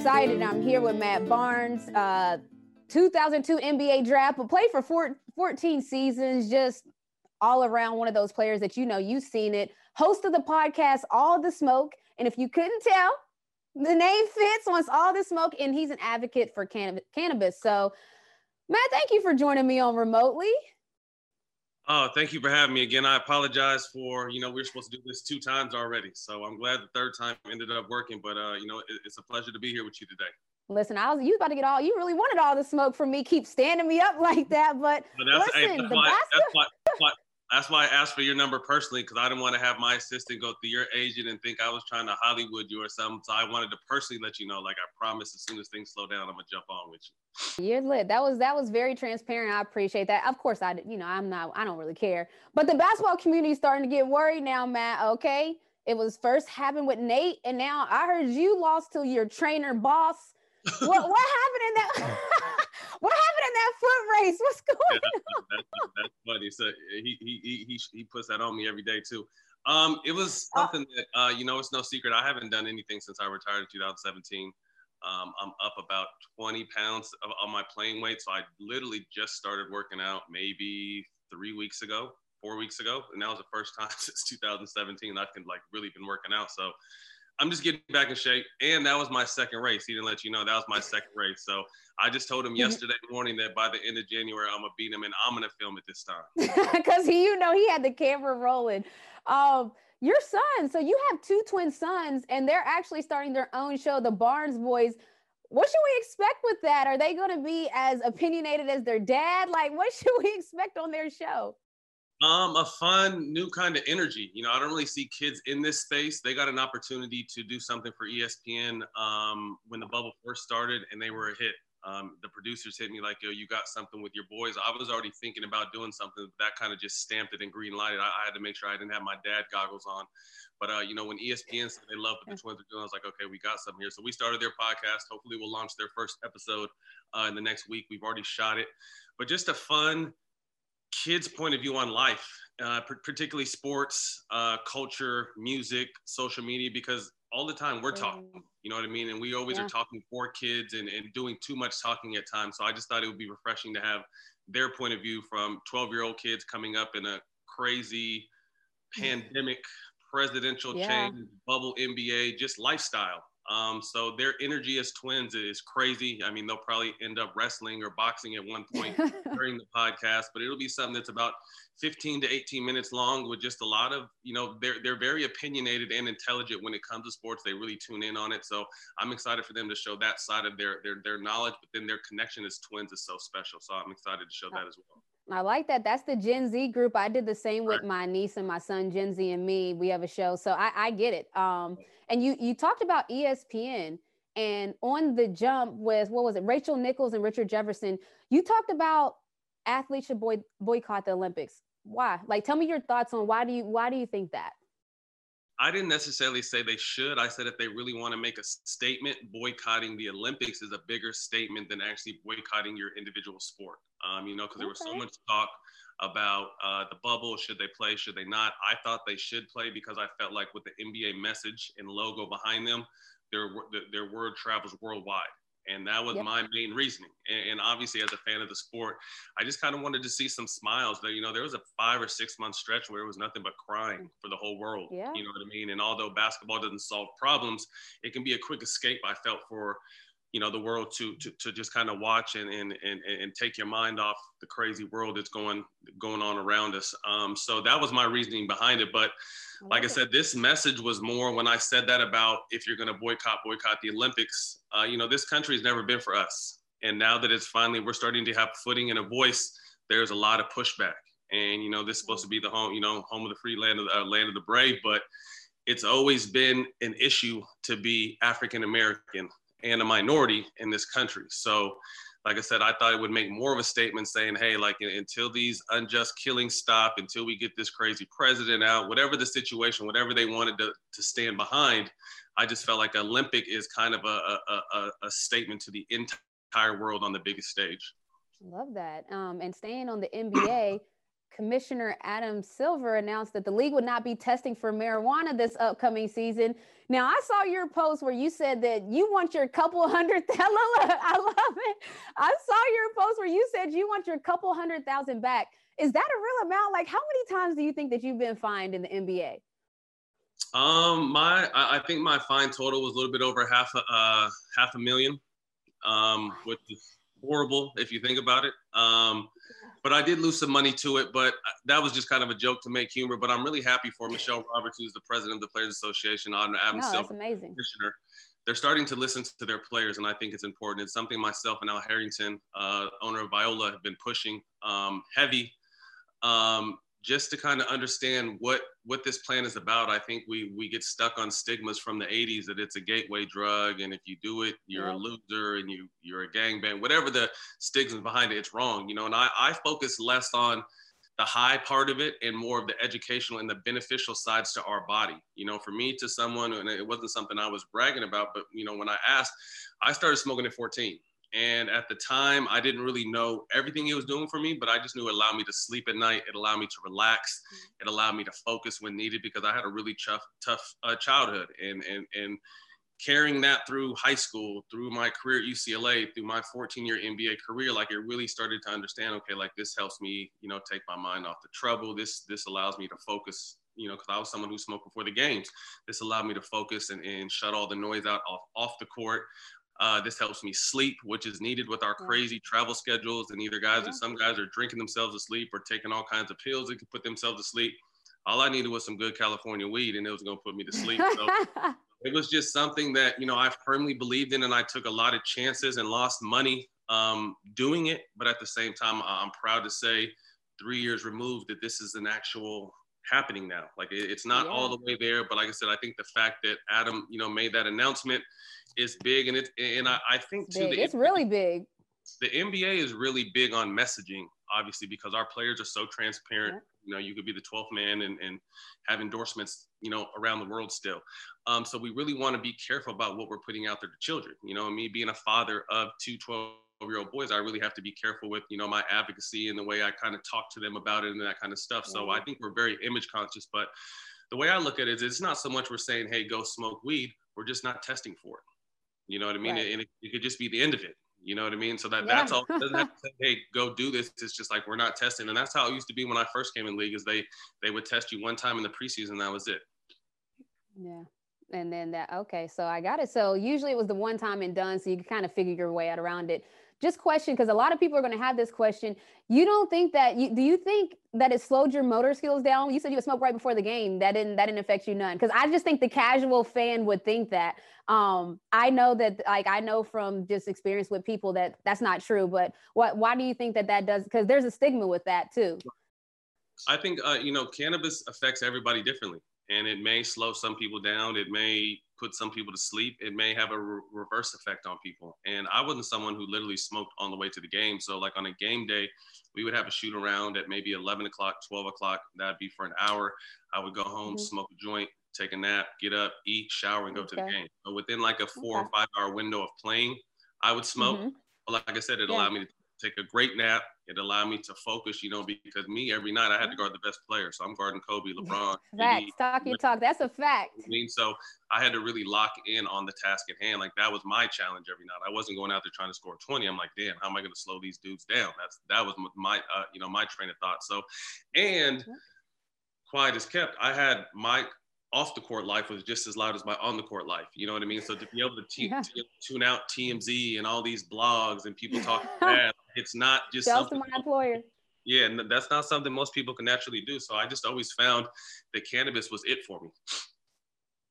excited. I'm here with Matt Barnes, uh, 2002 NBA draft, but played for four, 14 seasons, just all around one of those players that you know, you've seen it. Host of the podcast, All the Smoke. And if you couldn't tell, the name fits wants all the smoke, and he's an advocate for cannabis. So, Matt, thank you for joining me on remotely. Oh, thank you for having me again. I apologize for, you know, we were supposed to do this two times already. So I'm glad the third time ended up working, but, uh, you know, it, it's a pleasure to be here with you today. Listen, I was you about to get all you really wanted all the smoke from me. Keep standing me up like that, but listen, hey, that's, the why, that's, why, that's, why, that's why I asked for your number personally because I didn't want to have my assistant go through your agent and think I was trying to Hollywood you or something. So I wanted to personally let you know, like I promise, as soon as things slow down, I'm gonna jump on with you. You're lit. That was that was very transparent. I appreciate that. Of course, I you know I'm not I don't really care, but the basketball community is starting to get worried now, Matt. Okay, it was first happened with Nate, and now I heard you lost to your trainer boss. what what happened in that? what happened in that foot race? What's going yeah, on? That's, that's, funny. So he, he he he he puts that on me every day too. Um, it was uh, something that uh, you know, it's no secret. I haven't done anything since I retired in 2017. Um, I'm up about 20 pounds of, on my playing weight, so I literally just started working out maybe three weeks ago, four weeks ago, and that was the first time since 2017 I've been like really been working out. So I'm just getting back in shape. And that was my second race. He didn't let you know that was my second race. So I just told him mm-hmm. yesterday morning that by the end of January, I'm gonna beat him and I'm gonna film it this time. Because he, you know, he had the camera rolling. Um, your son, so you have two twin sons, and they're actually starting their own show, the Barnes Boys. What should we expect with that? Are they going to be as opinionated as their dad? Like, what should we expect on their show? Um, a fun new kind of energy. You know, I don't really see kids in this space. They got an opportunity to do something for ESPN um, when the bubble first started, and they were a hit. Um, the producers hit me like, "Yo, you got something with your boys." I was already thinking about doing something. That kind of just stamped it and green lighted. I, I, had to make sure I didn't have my dad goggles on. But uh, you know, when ESPN said they love what the Twins are doing, I was like, "Okay, we got something here." So we started their podcast. Hopefully, we'll launch their first episode uh, in the next week. We've already shot it, but just a fun kids' point of view on life, uh, particularly sports, uh, culture, music, social media, because all the time we're talking, you know what I mean? And we always yeah. are talking for kids and, and doing too much talking at times. So I just thought it would be refreshing to have their point of view from 12 year old kids coming up in a crazy pandemic, presidential yeah. change, bubble NBA, just lifestyle. Um, so their energy as twins is crazy. I mean, they'll probably end up wrestling or boxing at one point during the podcast, but it'll be something that's about 15 to 18 minutes long with just a lot of, you know, they're, they're very opinionated and intelligent when it comes to sports. They really tune in on it. So I'm excited for them to show that side of their, their, their knowledge, but then their connection as twins is so special. So I'm excited to show that as well. I like that. That's the Gen Z group. I did the same with my niece and my son, Gen Z and me. We have a show. So I, I get it. Um, and you you talked about ESPN and on the jump with what was it, Rachel Nichols and Richard Jefferson. You talked about athletes should boy, boycott the Olympics. Why? Like, tell me your thoughts on why do you why do you think that? I didn't necessarily say they should. I said if they really want to make a statement, boycotting the Olympics is a bigger statement than actually boycotting your individual sport. Um, you know, because okay. there was so much talk about uh, the bubble. Should they play? Should they not? I thought they should play because I felt like with the NBA message and logo behind them, their their word travels worldwide, and that was yep. my main reasoning. And, and, obviously, as a fan of the sport, I just kind of wanted to see some smiles. That you know, there was a five or six month stretch where it was nothing but crying for the whole world. Yeah. You know what I mean? And although basketball doesn't solve problems, it can be a quick escape. I felt for you know the world to to, to just kind of watch and, and and and take your mind off the crazy world that's going going on around us. Um, so that was my reasoning behind it. But like i said this message was more when i said that about if you're going to boycott boycott the olympics uh, you know this country has never been for us. And now that it's finally we're starting to have footing and a voice there's a lot of pushback. And you know this is supposed to be the home you know home of the free land of the uh, land of the brave. But it's always been an issue to be African American and a minority in this country. So, like I said, I thought it would make more of a statement saying, hey, like until these unjust killings stop, until we get this crazy president out, whatever the situation, whatever they wanted to, to stand behind, I just felt like Olympic is kind of a, a, a, a statement to the entire world on the biggest stage. Love that. Um, and staying on the NBA, Commissioner Adam Silver announced that the league would not be testing for marijuana this upcoming season. Now, I saw your post where you said that you want your couple hundred. I love it. I saw your post where you said you want your couple hundred thousand back. Is that a real amount? Like, how many times do you think that you've been fined in the NBA? Um, my I think my fine total was a little bit over half a uh, half a million, um, which is horrible if you think about it. Um, but I did lose some money to it, but that was just kind of a joke to make humor. But I'm really happy for Michelle Roberts, who's the president of the Players Association, on Adam no, Silver, amazing. commissioner. They're starting to listen to their players, and I think it's important. It's something myself and Al Harrington, uh, owner of Viola, have been pushing um, heavy. Um, just to kind of understand what what this plan is about i think we we get stuck on stigmas from the 80s that it's a gateway drug and if you do it you're yeah. a loser and you you're a gangbang whatever the stigmas behind it it's wrong you know and i i focus less on the high part of it and more of the educational and the beneficial sides to our body you know for me to someone and it wasn't something i was bragging about but you know when i asked i started smoking at 14 and at the time, I didn't really know everything he was doing for me, but I just knew it allowed me to sleep at night. It allowed me to relax. It allowed me to focus when needed because I had a really tough, tough uh, childhood. And, and, and carrying that through high school, through my career at UCLA, through my 14 year NBA career, like it really started to understand, okay, like this helps me, you know, take my mind off the trouble. This, this allows me to focus you know, because I was someone who smoked before the games. This allowed me to focus and, and shut all the noise out off, off the court. Uh, this helps me sleep, which is needed with our crazy travel schedules. And either guys yeah. or some guys are drinking themselves to sleep or taking all kinds of pills that can put themselves to sleep. All I needed was some good California weed, and it was going to put me to sleep. So it was just something that you know I firmly believed in, and I took a lot of chances and lost money um, doing it. But at the same time, I'm proud to say, three years removed, that this is an actual happening now. Like it, it's not yeah. all the way there, but like I said, I think the fact that Adam, you know, made that announcement is big, and it and I, I think too, the, it's really big. The NBA is really big on messaging, obviously, because our players are so transparent. Yeah. You know, you could be the 12th man and, and have endorsements, you know, around the world still. Um, so we really want to be careful about what we're putting out there to children. You know, me being a father of two 12 year old boys, I really have to be careful with, you know, my advocacy and the way I kind of talk to them about it and that kind of stuff. So I mm-hmm. think we're very image conscious, but the way I look at it is it's not so much we're saying, hey, go smoke weed. We're just not testing for it. You know what I mean? Right. And it, it, could just be the end of it. You know what I mean? So that yeah. that's all. It doesn't have to say, hey, go do this. It's just like we're not testing, and that's how it used to be when I first came in league. Is they they would test you one time in the preseason, that was it. Yeah. And then that okay, so I got it. So usually it was the one time and done, so you can kind of figure your way out around it just question because a lot of people are going to have this question. You don't think that you do you think that it slowed your motor skills down? You said you would smoke right before the game. That didn't that didn't affect you none. Because I just think the casual fan would think that. Um, I know that like I know from just experience with people that that's not true. But what why do you think that that does? Because there's a stigma with that too. I think uh, you know cannabis affects everybody differently, and it may slow some people down. It may put some people to sleep, it may have a re- reverse effect on people. And I wasn't someone who literally smoked on the way to the game. So, like on a game day, we would have a shoot around at maybe 11 o'clock, 12 o'clock. That'd be for an hour. I would go home, mm-hmm. smoke a joint, take a nap, get up, eat, shower, and go okay. to the game. But within like a four okay. or five hour window of playing, I would smoke. Mm-hmm. But like I said, it yeah. allowed me to take a great nap. It allowed me to focus, you know, because me every night I had to guard the best player. So I'm guarding Kobe, LeBron. Facts, talk you talk. That's a fact. I mean, so I had to really lock in on the task at hand. Like that was my challenge every night. I wasn't going out there trying to score 20. I'm like, damn, how am I going to slow these dudes down? That's that was my, uh, you know, my train of thought. So, and quiet is kept. I had my off the court life was just as loud as my on the court life. You know what I mean? So to be able to, t- yeah. to tune out TMZ and all these blogs and people talking bad, it's not just Tell something. my employer. Yeah, and that's not something most people can naturally do. So I just always found that cannabis was it for me.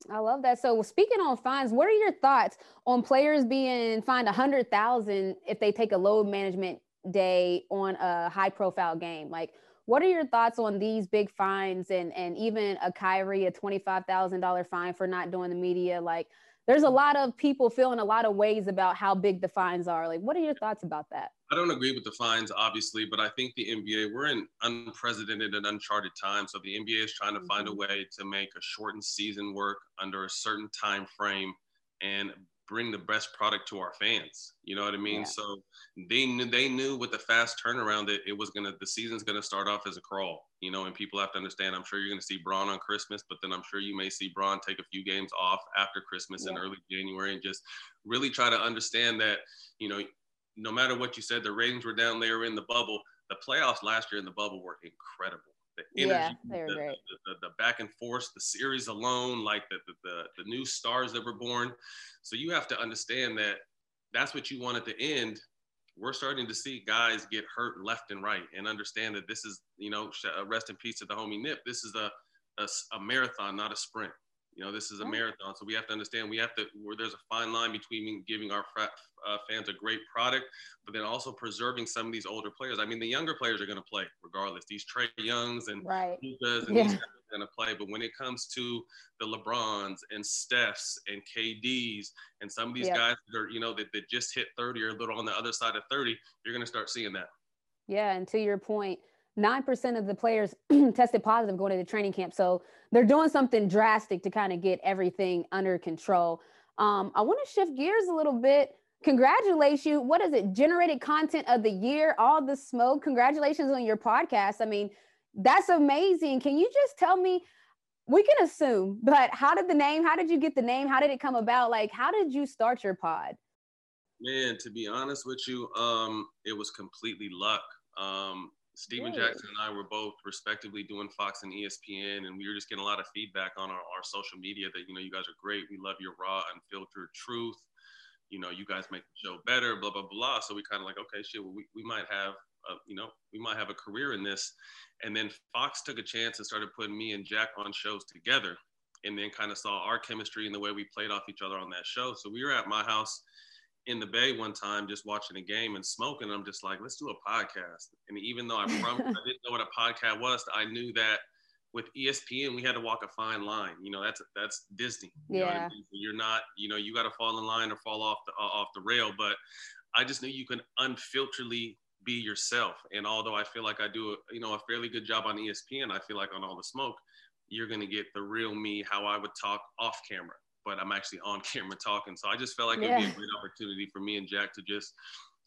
I love that. So speaking on fines, what are your thoughts on players being fined a hundred thousand if they take a load management day on a high profile game? Like what are your thoughts on these big fines and and even a Kyrie a twenty five thousand dollar fine for not doing the media? Like, there's a lot of people feeling a lot of ways about how big the fines are. Like, what are your thoughts about that? I don't agree with the fines, obviously, but I think the NBA we're in unprecedented and uncharted times. So the NBA is trying to mm-hmm. find a mm-hmm. way to make a shortened season work under a certain time frame and bring the best product to our fans. You know what I mean? Yeah. So they knew they knew with the fast turnaround that it was gonna the season's gonna start off as a crawl. You know, and people have to understand. I'm sure you're gonna see Bron on Christmas, but then I'm sure you may see Bron take a few games off after Christmas yeah. in early January and just really try to understand that. You know, no matter what you said, the ratings were down there in the bubble. The playoffs last year in the bubble were incredible the energy, yeah, the. The, the, the, back and forth, the series alone, like the, the, the new stars that were born. So you have to understand that that's what you want at the end. We're starting to see guys get hurt left and right and understand that this is, you know, uh, rest in peace to the homie Nip. This is a, a, a marathon, not a sprint. You know, this is a marathon, so we have to understand we have to where there's a fine line between giving our uh, fans a great product, but then also preserving some of these older players. I mean, the younger players are going to play regardless. These Trey Youngs and right. Lukas and yeah. these guys are going to play, but when it comes to the LeBrons and Stephs and KDs and some of these yep. guys that are you know that, that just hit 30 or a little on the other side of 30, you're going to start seeing that. Yeah, and to your point 9% of the players tested positive going to the training camp. So they're doing something drastic to kind of get everything under control. Um, I want to shift gears a little bit. Congratulate you. What is it? Generated content of the year, all the smoke. Congratulations on your podcast. I mean, that's amazing. Can you just tell me? We can assume, but how did the name, how did you get the name? How did it come about? Like, how did you start your pod? Man, to be honest with you, um, it was completely luck. Um, Stephen really? Jackson and I were both respectively doing Fox and ESPN, and we were just getting a lot of feedback on our, our social media that, you know, you guys are great. We love your raw, unfiltered truth. You know, you guys make the show better, blah, blah, blah. So we kind of like, okay, shit, well, we, we might have, a, you know, we might have a career in this. And then Fox took a chance and started putting me and Jack on shows together and then kind of saw our chemistry and the way we played off each other on that show. So we were at my house in the bay one time just watching a game and smoking. I'm just like, let's do a podcast. And even though I from I didn't know what a podcast was, I knew that with ESPN we had to walk a fine line. You know, that's that's Disney. You yeah. I mean? You're not, you know, you got to fall in line or fall off the uh, off the rail. But I just knew you can unfilteredly be yourself. And although I feel like I do, a, you know, a fairly good job on ESPN, I feel like on all the smoke, you're gonna get the real me, how I would talk off camera but I'm actually on camera talking. So I just felt like yeah. it'd be a great opportunity for me and Jack to just,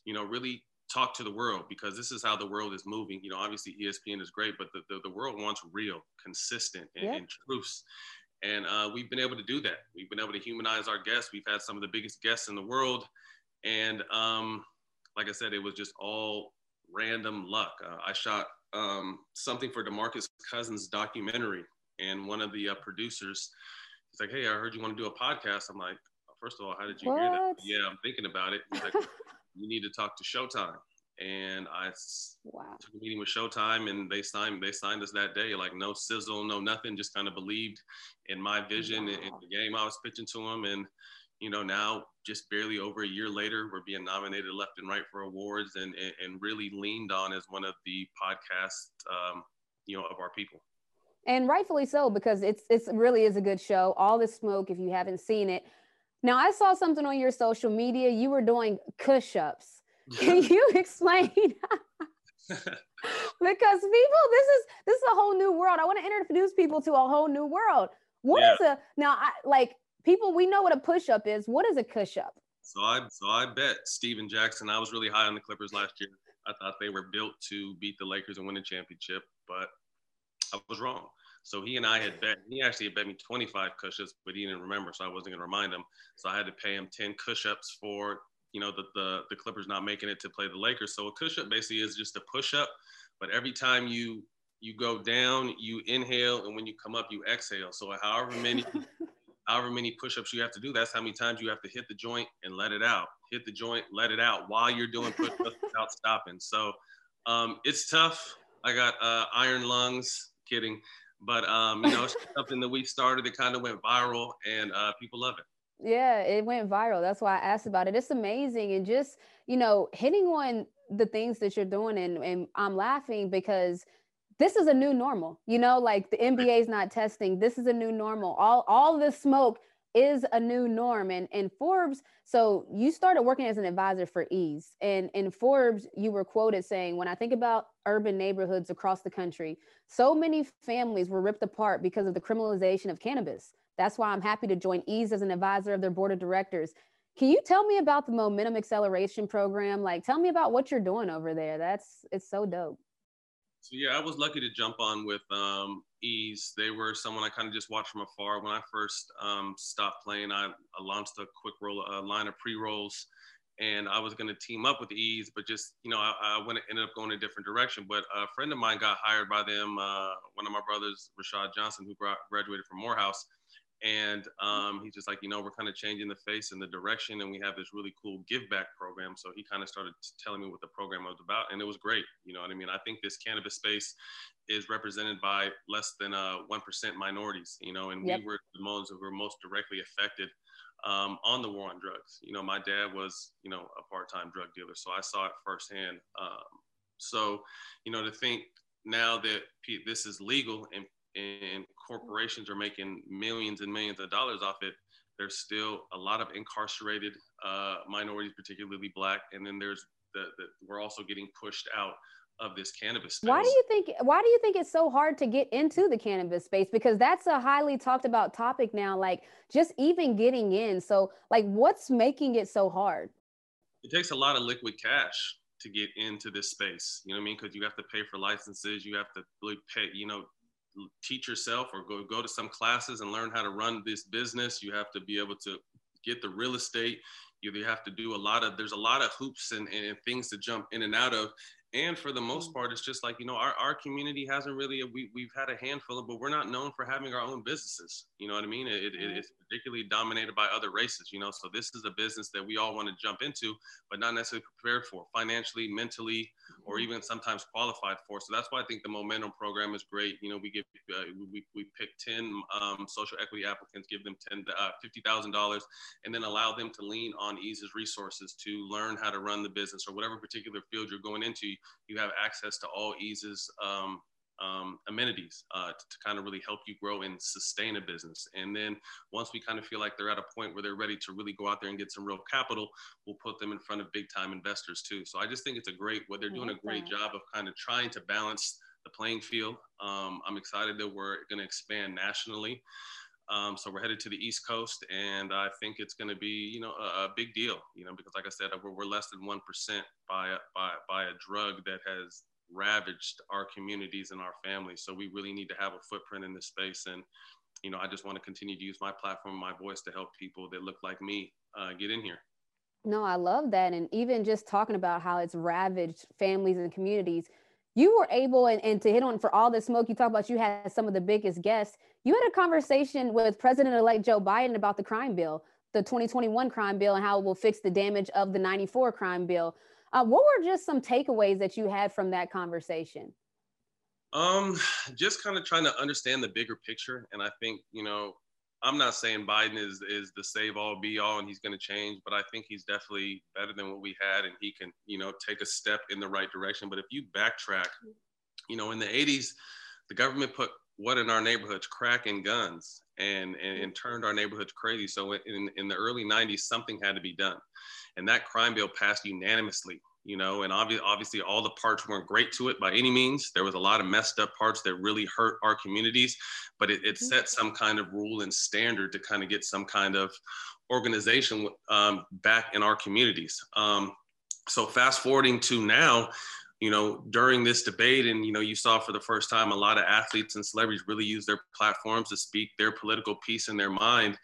you know, really talk to the world because this is how the world is moving. You know, obviously ESPN is great, but the, the, the world wants real, consistent, and, yeah. and truths. And uh, we've been able to do that. We've been able to humanize our guests. We've had some of the biggest guests in the world. And um, like I said, it was just all random luck. Uh, I shot um, something for DeMarcus Cousins documentary, and one of the uh, producers he's like, hey, I heard you want to do a podcast. I'm like, first of all, how did you what? hear that? Yeah, I'm thinking about it. He's like, you need to talk to Showtime. And I wow. took a meeting with Showtime, and they signed. They signed us that day. Like no sizzle, no nothing. Just kind of believed in my vision wow. and, and the game I was pitching to them. And you know, now just barely over a year later, we're being nominated left and right for awards, and and, and really leaned on as one of the podcasts, um, you know, of our people and rightfully so because it's it's really is a good show. All the smoke, if you haven't seen it. Now, I saw something on your social media. You were doing push-ups. Can you explain? because people, this is this is a whole new world. I want to introduce people to a whole new world. What yeah. is a now? I like people. We know what a push-up is. What is a push-up? So I so I bet Stephen Jackson. I was really high on the Clippers last year. I thought they were built to beat the Lakers and win a championship, but I was wrong. So he and I had bet, he actually had bet me 25 push-ups, but he didn't remember, so I wasn't gonna remind him. So I had to pay him 10 push-ups for, you know, the, the, the Clippers not making it to play the Lakers. So a push-up basically is just a push-up, but every time you you go down, you inhale, and when you come up, you exhale. So however many however many push-ups you have to do, that's how many times you have to hit the joint and let it out. Hit the joint, let it out while you're doing push-ups without stopping. So um, it's tough. I got uh, iron lungs kidding. But um, you know, it's something that we started that kind of went viral, and uh, people love it. Yeah, it went viral. That's why I asked about it. It's amazing, and just you know, hitting on the things that you're doing, and, and I'm laughing because this is a new normal. You know, like the NBA is not testing. This is a new normal. All all this smoke is a new norm and and Forbes so you started working as an advisor for Eaze and in Forbes you were quoted saying when I think about urban neighborhoods across the country so many families were ripped apart because of the criminalization of cannabis that's why I'm happy to join Eaze as an advisor of their board of directors Can you tell me about the Momentum Acceleration Program? Like, tell me about what you're doing over there. That's it's so dope. So yeah, I was lucky to jump on with um, Eaze. They were someone I kind of just watched from afar. When I first um, stopped playing, I, I, launched a quick roll, a line of pre rolls, and I was going to team up with Eaze, but just you know, I, I went ended up going a different direction. But a friend of mine got hired by them. Uh, one of my brothers, Rashad Johnson, who graduated from Morehouse and um, he's just like, you know, we're kind of changing the face and the direction, and we have this really cool give back program. So he kind of started telling me what the program was about, and it was great. You know what I mean? I think this cannabis space is represented by less than uh, 1% minorities, you know, and yep. we were the ones who were most directly affected um, on the war on drugs. You know, my dad was, you know, a part time drug dealer, so I saw it firsthand. Um, so, you know, to think now that this is legal and and corporations are making millions and millions of dollars off it, there's still a lot of incarcerated uh, minorities, particularly black, and then there's the, the, we're also getting pushed out of this cannabis space. Why do you think why do you think it's so hard to get into the cannabis space because that's a highly talked about topic now like just even getting in. So like what's making it so hard? It takes a lot of liquid cash to get into this space. You know what I mean? Because you have to pay for licenses, you have to pay, you know, teach yourself or go go to some classes and learn how to run this business. You have to be able to get the real estate. You have to do a lot of there's a lot of hoops and, and things to jump in and out of and for the most mm. part it's just like you know our, our community hasn't really we, we've had a handful of but we're not known for having our own businesses you know what i mean it, it, it's particularly dominated by other races you know so this is a business that we all want to jump into but not necessarily prepared for financially mentally or even sometimes qualified for. So that's why i think the momentum program is great. You know we give uh, we, we pick 10 um, social equity applicants give them 10 uh, $50000 and then allow them to lean on Eaze's resources to learn how to run the business or whatever particular field you're going into you have access to all Eaze's um, um, amenities uh, to, to, kind of really help you grow and sustain a business. And then once we kind of feel like they're at a point where they're ready to really go out there and get some real capital, we'll put them in front of big time investors too. So I just think it's a great, what they're doing a great job of kind of trying to balance the playing field. Um, I'm excited that we're going to expand nationally. Um, so we're headed to the East Coast, and I think it's going to be, you know, a, a, big deal, you know, because like I said, we're, we're less than one percent by a, by by a drug that has ravaged our communities and our families. So we really need to have a footprint in this space, and you know, I just want to continue to use my platform, my voice, to help people that look like me uh, get in here. No, I love that, and even just talking about how it's ravaged families and communities you were able and, and to hit on for all the smoke you talk about you had some of the biggest guests you had a conversation with president-elect joe biden about the crime bill the 2021 crime bill and how it will fix the damage of the 94 crime bill uh, what were just some takeaways that you had from that conversation? Um just kind of trying to understand the bigger picture and i think you know I'm not saying Biden is is the save all be all and he's going to change, but I think he's definitely better than what we had, and he can you know take a step in the right direction. But if you backtrack, you know, in the 80s, the government put what in our neighborhoods, crack and guns, and and, and turned our neighborhoods crazy. So in in the early 90s, something had to be done, and that crime bill passed unanimously you know, and obviously, obviously all the parts weren't great to it by any means. There was a lot of messed up parts that really hurt our communities, but it, it mm-hmm. set some kind of rule and standard to kind of get some kind of organization um, back in our communities. Um, so fast forwarding to now, you know, during this debate, and you know, you saw for the first time a lot of athletes and celebrities really use their platforms to speak their political piece in their mind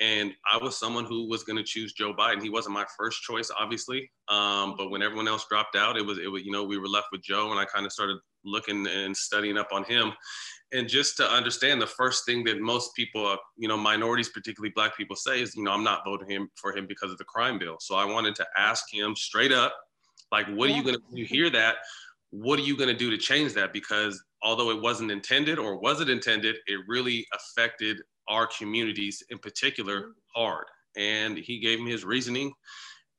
and I was someone who was going to choose Joe Biden. He wasn't my first choice, obviously, um, but when everyone else dropped out, it was it was you know we were left with Joe, and I kind of started looking and studying up on him, and just to understand the first thing that most people, uh, you know, minorities, particularly Black people, say is you know I'm not voting him for him because of the crime bill. So I wanted to ask him straight up, like, what yeah. are you going to you hear that? What are you going to do to change that? Because although it wasn't intended or was it intended, it really affected our communities in particular hard. And he gave me his reasoning.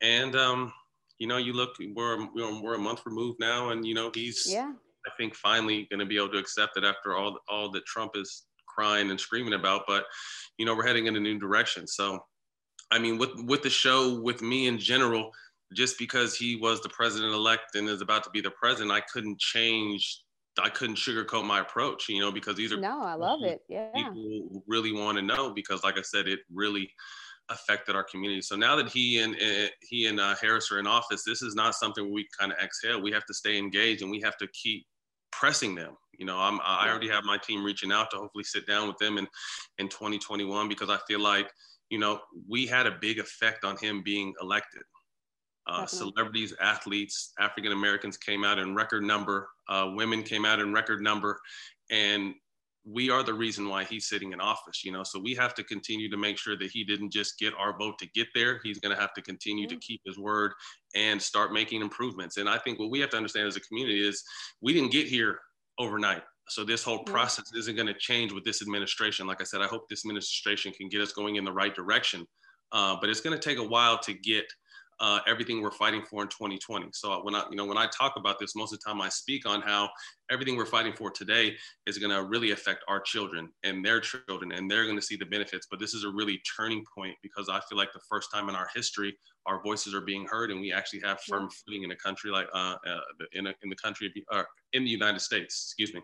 And, um, you know, you look, we're, we're a month removed now, and, you know, he's, yeah. I think, finally going to be able to accept it after all, all that Trump is crying and screaming about. But, you know, we're heading in a new direction. So, I mean, with, with the show, with me in general, just because he was the president elect and is about to be the president, I couldn't change I couldn't sugarcoat my approach, you know, because these are no, I love it. Yeah, people really want to know because, like I said, it really affected our community. So now that he and uh, he and uh, Harris are in office, this is not something we kind of exhale. We have to stay engaged and we have to keep pressing them. You know, I'm, I already have my team reaching out to hopefully sit down with them in in 2021 because I feel like you know we had a big effect on him being elected. Uh, celebrities, athletes, African Americans came out in record number. Uh, women came out in record number, and we are the reason why he's sitting in office, you know. So we have to continue to make sure that he didn't just get our vote to get there. He's going to have to continue mm-hmm. to keep his word and start making improvements. And I think what we have to understand as a community is we didn't get here overnight. So this whole process isn't going to change with this administration. Like I said, I hope this administration can get us going in the right direction. Uh, but it's going to take a while to get uh, everything we're fighting for in 2020. So when I, you know, when I talk about this, most of the time I speak on how everything we're fighting for today is going to really affect our children and their children, and they're going to see the benefits. But this is a really turning point because I feel like the first time in our history, our voices are being heard, and we actually have firm footing in a country like uh, uh, in, a, in the country uh, in the United States. Excuse me.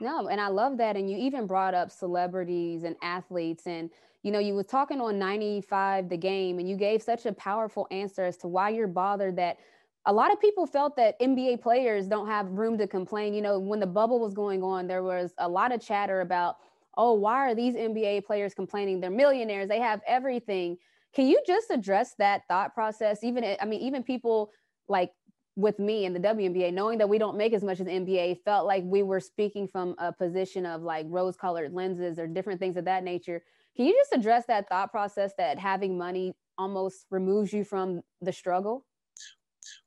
No, and I love that. And you even brought up celebrities and athletes and you know, you was talking on 95 the game and you gave such a powerful answer as to why you're bothered that a lot of people felt that NBA players don't have room to complain. You know, when the bubble was going on, there was a lot of chatter about, oh, why are these NBA players complaining? They're millionaires, they have everything. Can you just address that thought process? Even, eh, I mean, even people like with me in the WNBA, knowing that we don't make as much as the NBA, felt like we were speaking from a position of like rose colored lenses or different things of that nature. Can you just address that thought process that having money almost removes you from the struggle?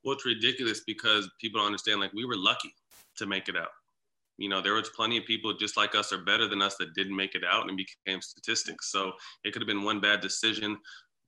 Well, it's ridiculous because people don't understand. Like we were lucky to make it out. You know, there was plenty of people just like us or better than us that didn't make it out and became statistics. So it could have been one bad decision,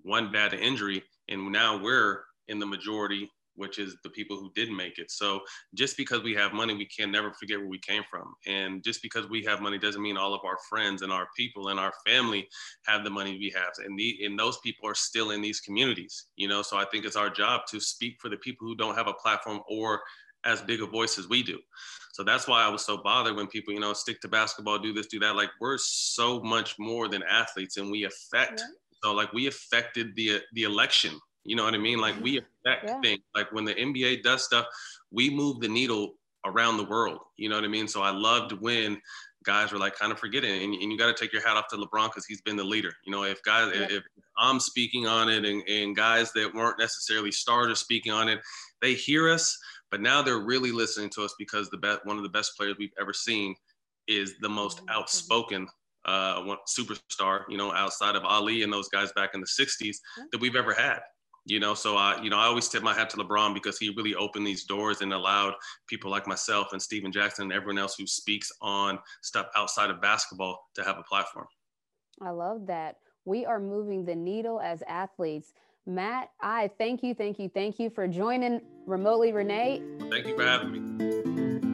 one bad injury, and now we're in the majority which is the people who didn't make it. So just because we have money, we can never forget where we came from. And just because we have money doesn't mean all of our friends and our people and our family have the money we have. And, the, and those people are still in these communities, you know? So I think it's our job to speak for the people who don't have a platform or as big a voice as we do. So that's why I was so bothered when people, you know, stick to basketball, do this, do that. Like we're so much more than athletes and we affect. Yeah. So like we affected the the election you know what I mean? Like we affect yeah. things. Like when the NBA does stuff, we move the needle around the world. You know what I mean? So I loved when guys were like kind of forgetting, and, and you got to take your hat off to LeBron because he's been the leader. You know, if guys, yeah. if I'm speaking on it, and, and guys that weren't necessarily starters speaking on it, they hear us, but now they're really listening to us because the best, one of the best players we've ever seen is the most mm-hmm. outspoken uh, superstar, you know, outside of Ali and those guys back in the 60s that we've ever had you know so i you know i always tip my hat to lebron because he really opened these doors and allowed people like myself and Stephen jackson and everyone else who speaks on stuff outside of basketball to have a platform. I love that. We are moving the needle as athletes. Matt i thank you thank you thank you for joining remotely renee. Thank you for having me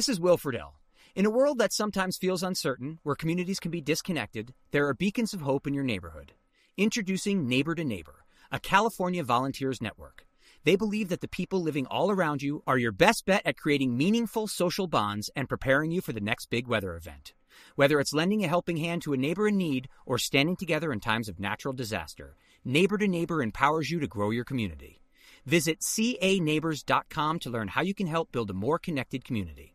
This is Will Friedle. In a world that sometimes feels uncertain, where communities can be disconnected, there are beacons of hope in your neighborhood. Introducing Neighbor to Neighbor, a California volunteers network. They believe that the people living all around you are your best bet at creating meaningful social bonds and preparing you for the next big weather event. Whether it's lending a helping hand to a neighbor in need or standing together in times of natural disaster, Neighbor to Neighbor empowers you to grow your community. Visit caneighbors.com to learn how you can help build a more connected community.